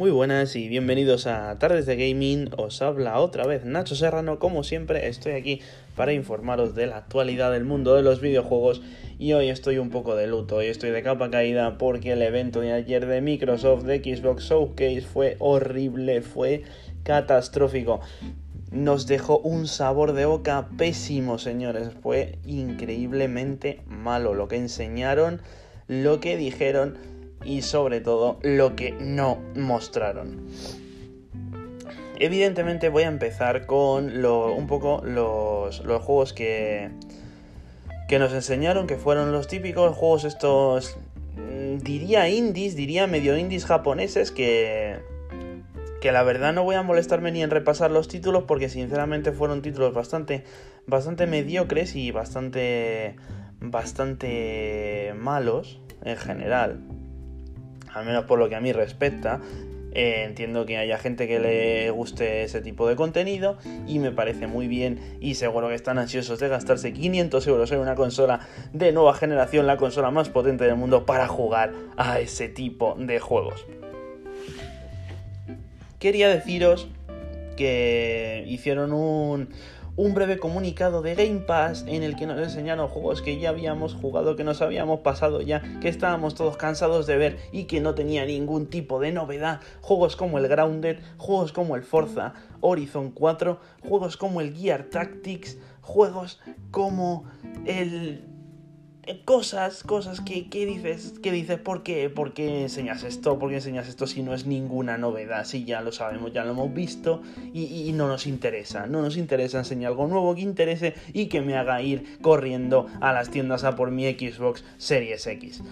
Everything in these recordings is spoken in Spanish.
Muy buenas y bienvenidos a Tardes de Gaming. Os habla otra vez Nacho Serrano. Como siempre, estoy aquí para informaros de la actualidad del mundo de los videojuegos. Y hoy estoy un poco de luto, hoy estoy de capa caída porque el evento de ayer de Microsoft de Xbox Showcase fue horrible, fue catastrófico. Nos dejó un sabor de boca pésimo, señores. Fue increíblemente malo lo que enseñaron, lo que dijeron y sobre todo lo que no mostraron. Evidentemente voy a empezar con un poco los, los juegos que, que nos enseñaron, que fueron los típicos juegos estos, mm, diría indies, diría medio indies japoneses, que, que la verdad no voy a molestarme ni en repasar los títulos porque sinceramente fueron títulos bastante, bastante mediocres y bastante, bastante malos en general al menos por lo que a mí respecta. Eh, entiendo que haya gente que le guste ese tipo de contenido y me parece muy bien y seguro que están ansiosos de gastarse 500 euros en una consola de nueva generación, la consola más potente del mundo para jugar a ese tipo de juegos. Quería deciros que hicieron un, un breve comunicado de Game Pass en el que nos enseñaron juegos que ya habíamos jugado, que nos habíamos pasado ya, que estábamos todos cansados de ver y que no tenía ningún tipo de novedad. Juegos como el Grounded, juegos como el Forza Horizon 4, juegos como el Gear Tactics, juegos como el cosas, cosas que, dices, que dices, ¿por qué? ¿Por qué enseñas esto? ¿Por qué enseñas esto si no es ninguna novedad? Si ya lo sabemos, ya lo hemos visto y, y no nos interesa. No nos interesa enseñar algo nuevo que interese y que me haga ir corriendo a las tiendas a por mi Xbox Series X.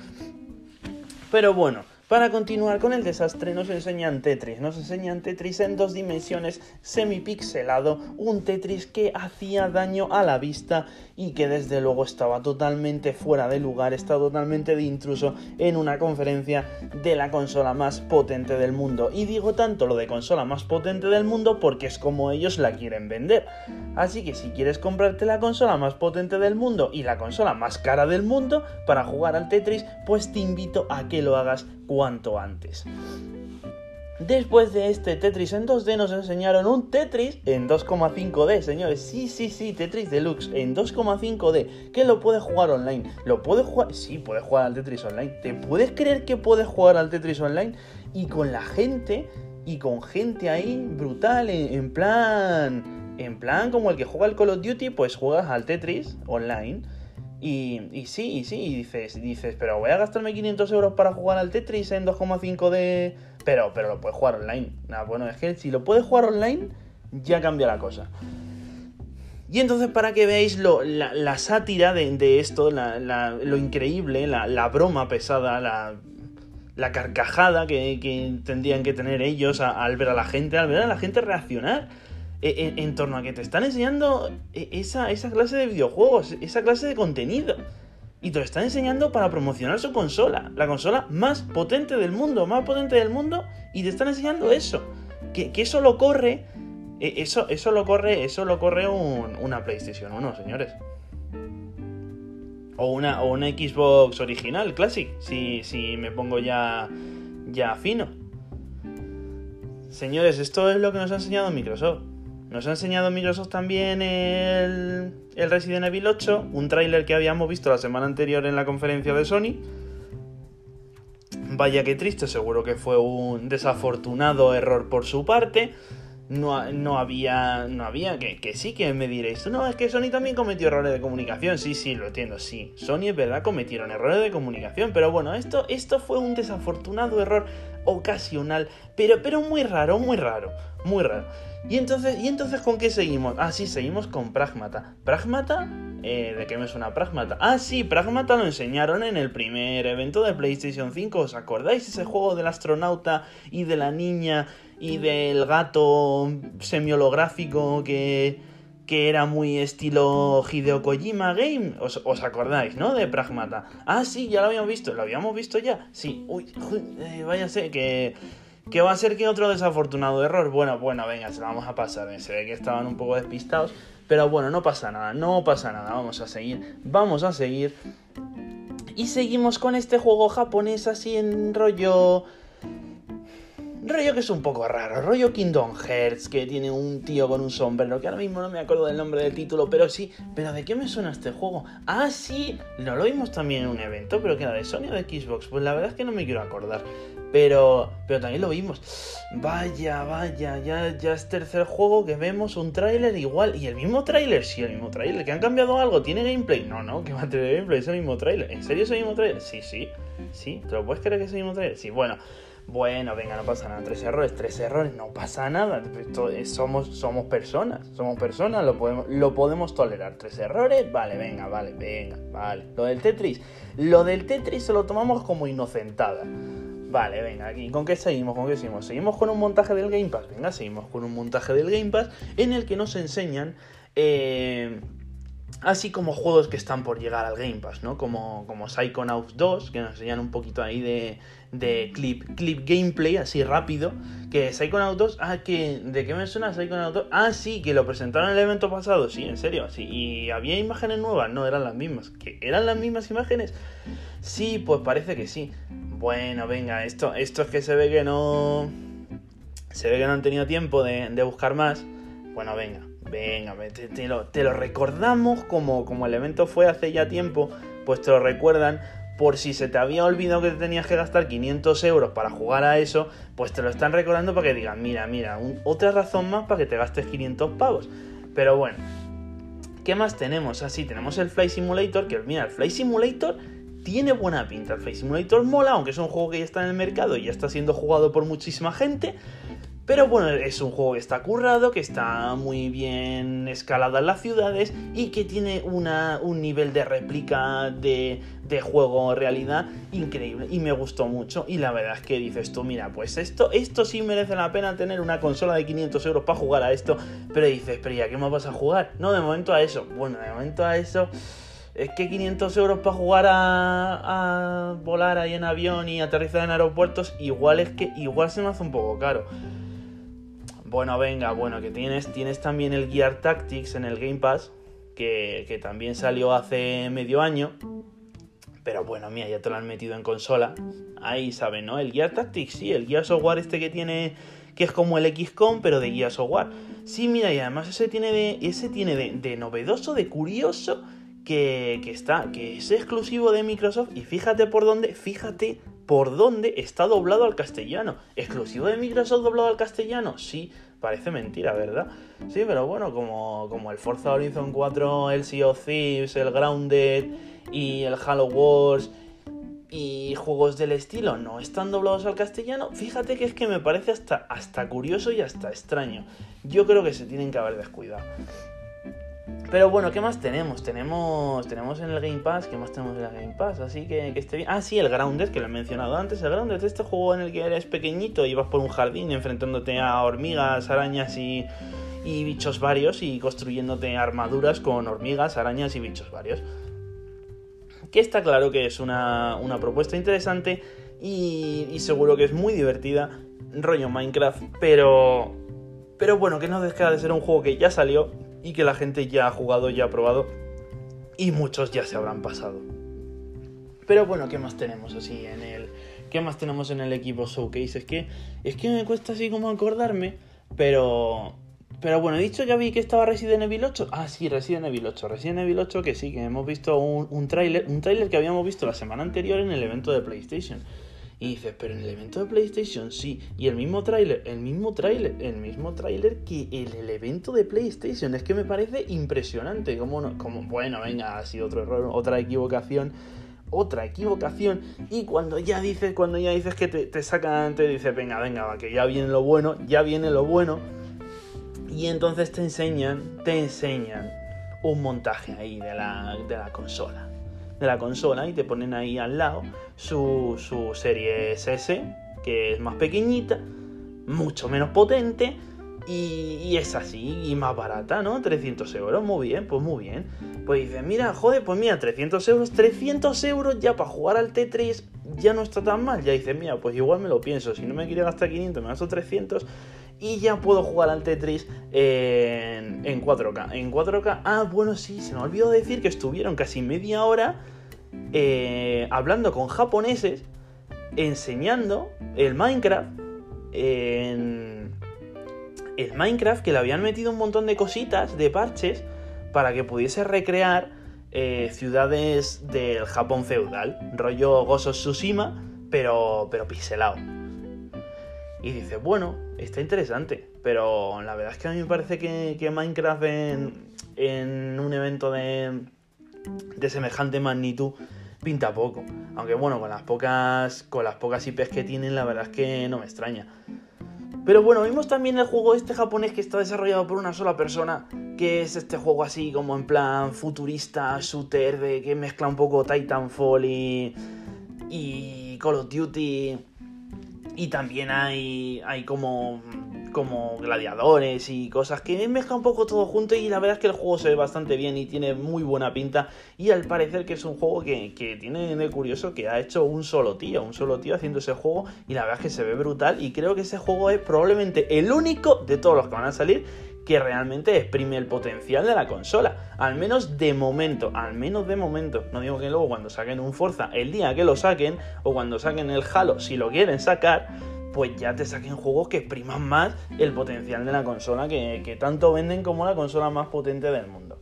Pero bueno, para continuar con el desastre nos enseñan Tetris, nos enseñan Tetris en dos dimensiones semipixelado, un Tetris que hacía daño a la vista y que desde luego estaba totalmente fuera de lugar, está totalmente de intruso en una conferencia de la consola más potente del mundo. Y digo tanto lo de consola más potente del mundo porque es como ellos la quieren vender. Así que si quieres comprarte la consola más potente del mundo y la consola más cara del mundo para jugar al Tetris, pues te invito a que lo hagas cuanto antes. Después de este Tetris en 2D nos enseñaron un Tetris en 2,5D, señores. Sí, sí, sí, Tetris Deluxe en 2,5D. Que lo puedes jugar online. ¿Lo puedes jugar? Sí, puedes jugar al Tetris online. ¿Te puedes creer que puedes jugar al Tetris online? Y con la gente, y con gente ahí brutal, en, plan... En plan como el que juega al Call of Duty, pues juegas al Tetris online y, sí, y sí, y dices, dices, pero voy a gastarme 500 euros para jugar al Tetris en 2,5D, pero, pero lo puedes jugar online. Nada, bueno, es que si lo puedes jugar online, ya cambia la cosa. Y entonces para que veáis la, sátira de, esto, lo increíble, la, broma pesada, la, carcajada que, tendrían que tener ellos al ver a la gente, al ver a la gente reaccionar e, en, torno a que te están enseñando e, esa, clase de videojuegos, esa clase de contenido. Y te lo están enseñando para promocionar su consola, la consola más potente del mundo, más potente del mundo, y te están enseñando eso. Que, eso lo corre, e, eso, eso lo corre, eso lo corre una PlayStation 1, señores. O una, o Xbox original, Classic, si, si me pongo ya, ya fino. Señores, esto es lo que nos ha enseñado Microsoft. Nos ha enseñado Microsoft también el, Resident Evil 8, un tráiler que habíamos visto la semana anterior en la conferencia de Sony. Vaya que triste, seguro que fue un desafortunado error por su parte. No, no, había, no había, que, que, sí que me diréis, no, es que Sony también cometió errores de comunicación, sí, sí, lo entiendo, sí, Sony es verdad cometieron errores de comunicación, pero bueno, esto, esto fue un desafortunado error ocasional, pero, pero muy raro, muy raro, muy raro. Y entonces, ¿y entonces con qué seguimos? Ah, sí, seguimos con Pragmata. ¿Pragmata? Eh, ¿De qué me suena Pragmata? Ah, sí, Pragmata lo enseñaron en el primer evento de PlayStation 5. ¿Os acordáis? Ese juego del astronauta y de la niña y del gato semiolográfico que, que era muy estilo Hideo Kojima Game. ¿Os, ¿Os, acordáis, no? De Pragmata. Ah, sí, ya lo habíamos visto. ¿Lo habíamos visto ya? Sí. Uy, eh, váyase que ¿Qué va a ser que otro desafortunado error? Bueno, bueno, venga, se lo vamos a pasar. Se ve que estaban un poco despistados. Pero bueno, no pasa nada, no pasa nada. Vamos a seguir, vamos a seguir. Y seguimos con este juego japonés así en rollo... rollo que es un poco raro, rollo Kingdom Hearts, que tiene un tío con un sombrero, que ahora mismo no me acuerdo del nombre del título, pero sí, pero ¿de qué me suena este juego? Ah, sí, no lo vimos también en un evento, pero que era de Sony o de Xbox, pues la verdad es que no me quiero acordar. Pero, pero también lo vimos. Vaya, vaya, ya, ya es tercer juego que vemos un tráiler igual. Y el mismo tráiler, sí, el mismo tráiler. ¿Que han cambiado algo? ¿Tiene gameplay? No, no, que va a tener gameplay, es el mismo tráiler. ¿En serio es el mismo tráiler? Sí, sí, sí. ¿Te lo puedes creer que es el mismo tráiler? Sí, bueno. Bueno, venga, no pasa nada. Tres errores, tres errores, no pasa nada. somos, somos personas, somos personas, lo podemos, lo podemos tolerar. Tres errores, vale, venga, vale, venga, vale. Lo del Tetris, lo del Tetris se lo tomamos como inocentada. Vale, venga, aquí, ¿con qué seguimos? ¿Con qué seguimos? Seguimos con un montaje del Game Pass. Venga, seguimos con un montaje del Game Pass en el que nos enseñan. Eh, así como juegos que están por llegar al Game Pass, ¿no? Como, como Psychonauts 2, que nos enseñan un poquito ahí de, de clip, clip gameplay, así rápido. Que Psychonauts 2, ah, que, ¿de qué me suena Psychonauts 2? Ah, sí, que lo presentaron en el evento pasado, sí, en serio, sí. ¿Y había imágenes nuevas? No, eran las mismas. ¿Que eran las mismas imágenes? Sí, pues parece que sí. Bueno, venga, esto, esto es que se ve que no. Se ve que no han tenido tiempo de, buscar más. Bueno, venga, venga, te, lo, te lo, recordamos como, como el evento fue hace ya tiempo, pues te lo recuerdan por si se te había olvidado que te tenías que gastar 500 euros para jugar a eso, pues te lo están recordando para que digan, mira, mira, otra razón más para que te gastes 500 pavos. Pero bueno, ¿qué más tenemos? Así, ah, tenemos el Fly Simulator, que mira, el Fly Simulator tiene buena pinta. El Flight Simulator mola, aunque es un juego que ya está en el mercado y ya está siendo jugado por muchísima gente. Pero bueno, es un juego que está currado, que está muy bien escalado en las ciudades y que tiene una, un nivel de réplica de, de juego realidad increíble. Y me gustó mucho. Y la verdad es que dices tú, mira, pues esto, esto sí merece la pena tener una consola de 500 euros para jugar a esto. Pero dices, pero ya, ¿qué más vas a jugar? No, de momento a eso. Bueno, de momento a eso es que 500 euros para jugar a, volar ahí en avión y aterrizar en aeropuertos, igual es que igual se me hace un poco caro. Bueno, venga, bueno, que tienes, tienes también el Gear Tactics en el Game Pass, que, que también salió hace medio año. Pero bueno, mira, ya te lo han metido en consola. Ahí saben, ¿no? El Gear Tactics, sí, el Gear Software este que tiene que es como el XCOM, pero de Gear Software. Sí, mira, y además ese tiene de, ese tiene de novedoso, de curioso, que, está, que es exclusivo de Microsoft y fíjate por dónde, fíjate por dónde está doblado al castellano. ¿Exclusivo de Microsoft doblado al castellano? Sí, parece mentira, ¿verdad? Sí, pero bueno, como, como el Forza Horizon 4, el Sea of Thieves, el Grounded y el Halo Wars y juegos del estilo no están doblados al castellano, fíjate que es que me parece hasta, hasta curioso y hasta extraño. Yo creo que se tienen que haber descuidado. Pero bueno, ¿qué más tenemos? Tenemos tenemos en el Game Pass, ¿qué más tenemos en el Game Pass? Así que, que esté bien. Ah, sí, el Grounded, que lo he mencionado antes. El Grounded, este juego en el que eres pequeñito y vas por un jardín enfrentándote a hormigas, arañas y, y bichos varios y construyéndote armaduras con hormigas, arañas y bichos varios. Que está claro que es una, una propuesta interesante y, y seguro que es muy divertida, rollo Minecraft, pero... Pero bueno, que no deja de ser un juego que ya salió, y que la gente ya ha jugado, ya ha probado y muchos ya se habrán pasado. Pero bueno, ¿qué más tenemos así en el qué más tenemos en el equipo showcase? Es que es que me cuesta así como acordarme, pero pero bueno, he dicho ya vi que estaba Resident Evil 8. Ah, sí, Resident Evil 8. Resident Evil 8 que sí, que hemos visto un, un tráiler, un tráiler que habíamos visto la semana anterior en el evento de PlayStation. Y dices, pero en el evento de PlayStation sí. Y el mismo tráiler, el mismo tráiler, el mismo tráiler que el, el, evento de PlayStation. Es que me parece impresionante. Como, no, como bueno, venga, ha sido otro error, otra equivocación. Otra equivocación. Y cuando ya dices, cuando ya dices que te, te sacan antes, dices, venga, venga, va, que ya viene lo bueno, ya viene lo bueno. Y entonces te enseñan, te enseñan un montaje ahí de la, de la consola de la consola y te ponen ahí al lado su, su serie S, que es más pequeñita, mucho menos potente y, es así, y más barata, ¿no? 300 euros, muy bien, pues muy bien. Pues dices, mira, joder, pues mira, 300 euros, 300 euros ya para jugar al T3 ya no está tan mal. Ya dices, mira, pues igual me lo pienso, si no me quiere gastar 500, me gasto 300 y ya puedo jugar al Tetris en, en 4K. En 4K, ah, bueno, sí, se me olvidó decir que estuvieron casi media hora eh, hablando con japoneses, enseñando el Minecraft en el Minecraft que le habían metido un montón de cositas, de parches, para que pudiese recrear eh, ciudades del Japón feudal, rollo Gozo Tsushima, pero, pero pixelado. Y dice, bueno, está interesante, pero la verdad es que a mí me parece que, Minecraft en, un evento de, de semejante magnitud pinta poco. Aunque bueno, con las pocas con las pocas IPs que tienen, la verdad es que no me extraña. Pero bueno, vimos también el juego este japonés que está desarrollado por una sola persona, que es este juego así como en plan futurista, shooter, de que mezcla un poco Titanfall y, y Call of Duty. Y también hay, hay como como gladiadores y cosas que mezcla un poco todo junto y la verdad es que el juego se ve bastante bien y tiene muy buena pinta y al parecer que es un juego que, tiene de curioso que ha hecho un solo tío, un solo tío haciendo ese juego y la verdad es que se ve brutal y creo que ese juego es probablemente el único de todos los que van a salir que realmente exprime el potencial de la consola. Al menos de momento, al menos de momento. No digo que luego cuando saquen un Forza, el día que lo saquen, o cuando saquen el Halo, si lo quieren sacar, pues ya te saquen juegos que expriman más el potencial de la consola que, tanto venden como la consola más potente del mundo.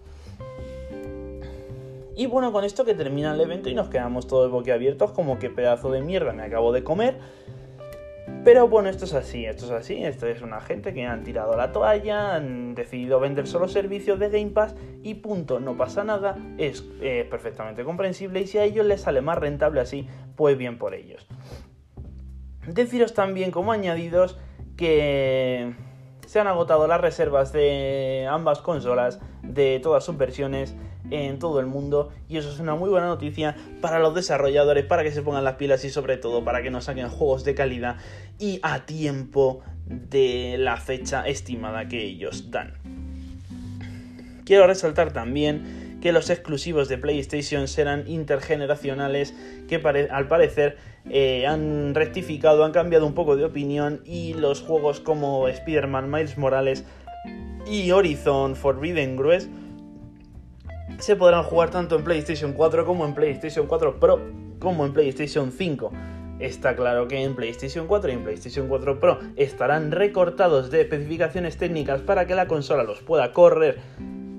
Y bueno, con esto que termina el evento y nos quedamos todos boquiabiertos como que pedazo de mierda me acabo de comer. Pero bueno, esto es así, esto es así, esto es una gente que han tirado la toalla, han decidido vender solo servicios de Game Pass y punto, no pasa nada, es perfectamente comprensible y si a ellos les sale más rentable así, pues bien por ellos. Deciros también como añadidos que se han agotado las reservas de ambas consolas, de todas sus versiones en todo el mundo y eso es una muy buena noticia para los desarrolladores, para que se pongan las pilas y sobre todo para que nos saquen juegos de calidad y a tiempo de la fecha estimada que ellos dan. Quiero resaltar también que los exclusivos de PlayStation serán intergeneracionales que al parecer eh, han rectificado, han cambiado un poco de opinión y los juegos como Spider-Man, Miles Morales y Horizon Forbidden West se podrán jugar tanto en PlayStation 4 como en PlayStation 4 Pro como en PlayStation 5. Está claro que en PlayStation 4 y en PlayStation 4 Pro estarán recortados de especificaciones técnicas para que la consola los pueda correr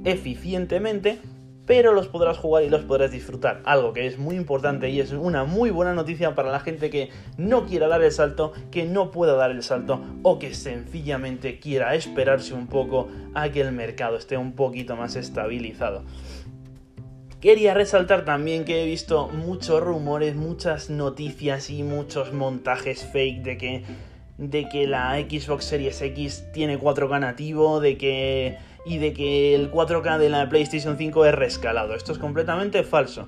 eficientemente, pero los podrás jugar y los podrás disfrutar. Algo que es muy importante y es una muy buena noticia para la gente que no quiera dar el salto, que no pueda dar el salto o que sencillamente quiera esperarse un poco a que el mercado esté un poquito más estabilizado. Quería resaltar también que he visto muchos rumores, muchas noticias y muchos montajes fake de que de que la Xbox Series X tiene 4K nativo, de que y de que el 4K de la PlayStation 5 es rescalado. Esto es completamente falso.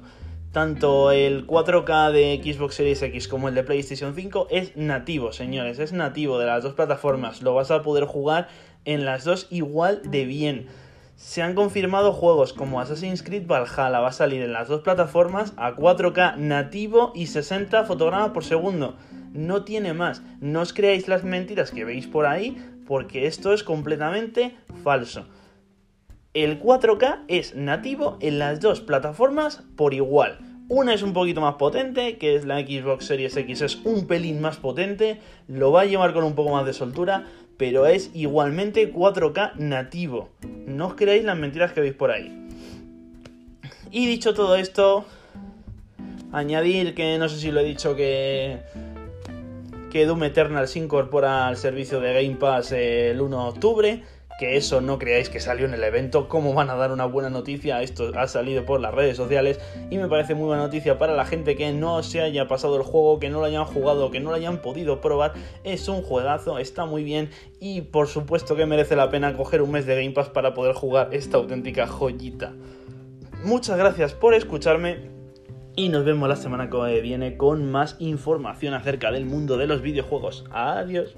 Tanto el 4K de Xbox Series X como el de PlayStation 5 es nativo, señores, es nativo de las dos plataformas. Lo vas a poder jugar en las dos igual de bien. Se han confirmado juegos como Assassin's Creed Valhalla, va a salir en las dos plataformas a 4K nativo y 60 fotogramas por segundo. No tiene más. No os creáis las mentiras que veis por ahí, porque esto es completamente falso. El 4K es nativo en las dos plataformas por igual. Una es un poquito más potente, que es la Xbox Series X, es un pelín más potente, lo va a llevar con un poco más de soltura, pero es igualmente 4K nativo. No os creáis las mentiras que veis por ahí. Y dicho todo esto, añadir que no sé si lo he dicho que que Doom Eternal se incorpora al servicio de Game Pass el 1 de octubre que eso no creáis que salió en el evento, cómo van a dar una buena noticia, esto ha salido por las redes sociales y me parece muy buena noticia para la gente que no se haya pasado el juego, que no lo hayan jugado, que no lo hayan podido probar, es un juegazo, está muy bien y por supuesto que merece la pena coger un mes de Game Pass para poder jugar esta auténtica joyita. Muchas gracias por escucharme y nos vemos la semana que viene con más información acerca del mundo de los videojuegos. Adiós.